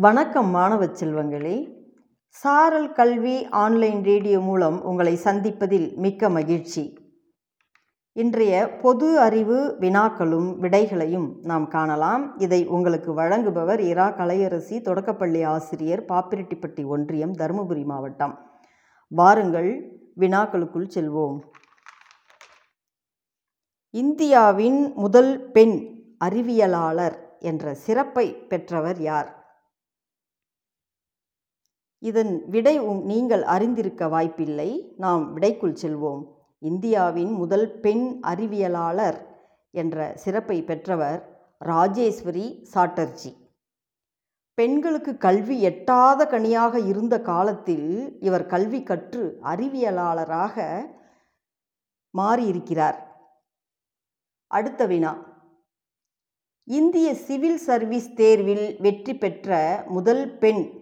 வணக்கம் மாணவ செல்வங்களே. சாரல் கல்வி ஆன்லைன் ரேடியோ மூலம் உங்களை சந்திப்பதில் மிக்க மகிழ்ச்சி. இன்றைய பொது அறிவு வினாக்களும் விடைகளையும் நாம் காணலாம். இதை உங்களுக்கு வழங்குபவர் இரா. கலையரசி தொடக்கப்பள்ளி ஆசிரியர் பாப்பிரெட்டிப்பட்டி ஒன்றியம் தருமபுரி மாவட்டம். வாருங்கள் வினாக்களுக்குள் செல்வோம். இந்தியாவின் முதல் பெண் அறிவியலாளர் என்ற சிறப்பை பெற்றவர் யார்? இதன் விடை உங் நீங்கள் அறிந்திருக்க வாய்ப்பில்லை. நாம் விடைக்குள் செல்வோம். இந்தியாவின் முதல் பெண் அறிவியலாளர் என்ற சிறப்பை பெற்றவர் ராஜேஸ்வரி சாட்டர்ஜி. பெண்களுக்கு கல்வி எட்டாத கனியாக இருந்த காலத்தில் இவர் கல்வி கற்று அறிவியலாளராக மாறியிருக்கிறார். அடுத்த வினா. இந்திய சிவில் சர்வீஸ் தேர்வில் வெற்றி பெற்ற முதல் பெண்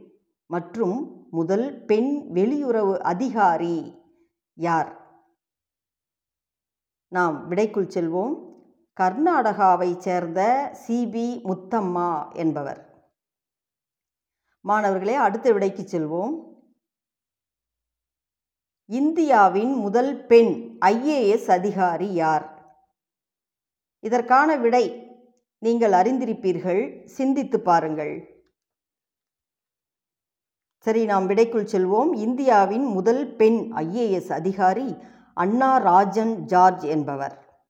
மற்றும் முதல் பெண் வெளியுறவு அதிகாரி யார்? நாம் விடைக்குள் செல்வோம். கர்நாடகாவை சேர்ந்த சிபி முத்தம்மா என்பவர். மாணவர்களே அடுத்த விடைக்கு செல்வோம். இந்தியாவின் முதல் பெண் ஐஏஎஸ் அதிகாரி யார்? இதற்கான விடை நீங்கள் அறிந்திருப்பீர்கள். சிந்தித்து பாருங்கள். சரி நாம் விடைக்குள் செல்வோம். இந்தியாவின் முதல் பெண் ஐஏஎஸ் அதிகாரி அண்ணா ராஜன் ஜார்ஜ் என்பவர்.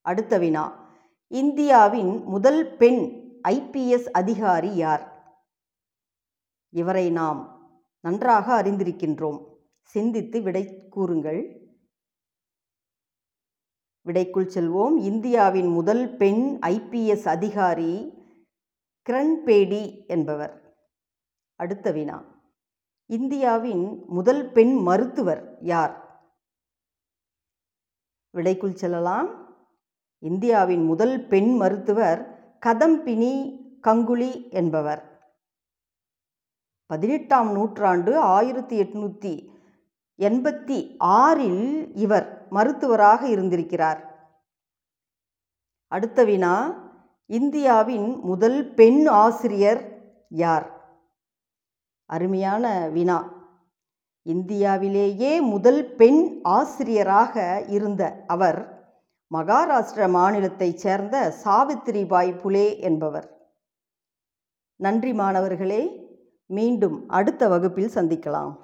அடுத்த வினா. இந்தியாவின் முதல் பெண் ஐபிஎஸ் அதிகாரி யார்? இவரை நாம் நன்றாக அறிந்திருக்கின்றோம். சிந்தித்து விடை கூறுங்கள். விடைக்குள் செல்வோம். இந்தியாவின் முதல் பெண் ஐபிஎஸ் அதிகாரி கிரண்பேடி என்பவர். அடுத்த வினா. இந்தியாவின் முதல் பெண் மருத்துவர் யார்? விடைக்குள் செல்லலாம். இந்தியாவின் முதல் பெண் மருத்துவர் கதம்பினி கங்குலி என்பவர். பதினெட்டாம் நூற்றாண்டு ஆயிரத்தி எட்நூற்றி எண்பத்தி ஆறில் இவர் மருத்துவராக இருந்திருக்கிறார். அடுத்த வினா இந்தியாவின் முதல் பெண் ஆசிரியர் யார்? அருமையான வினா. இந்தியாவிலேயே முதல் பெண் ஆசிரியராக இருந்த அவர் மகாராஷ்டிர மாநிலத்தைச் சேர்ந்த சாவித்திரிபாய் புலே என்பவர். நன்றி மாணவர்களே மீண்டும் அடுத்த வகுப்பில் சந்திக்கலாம்.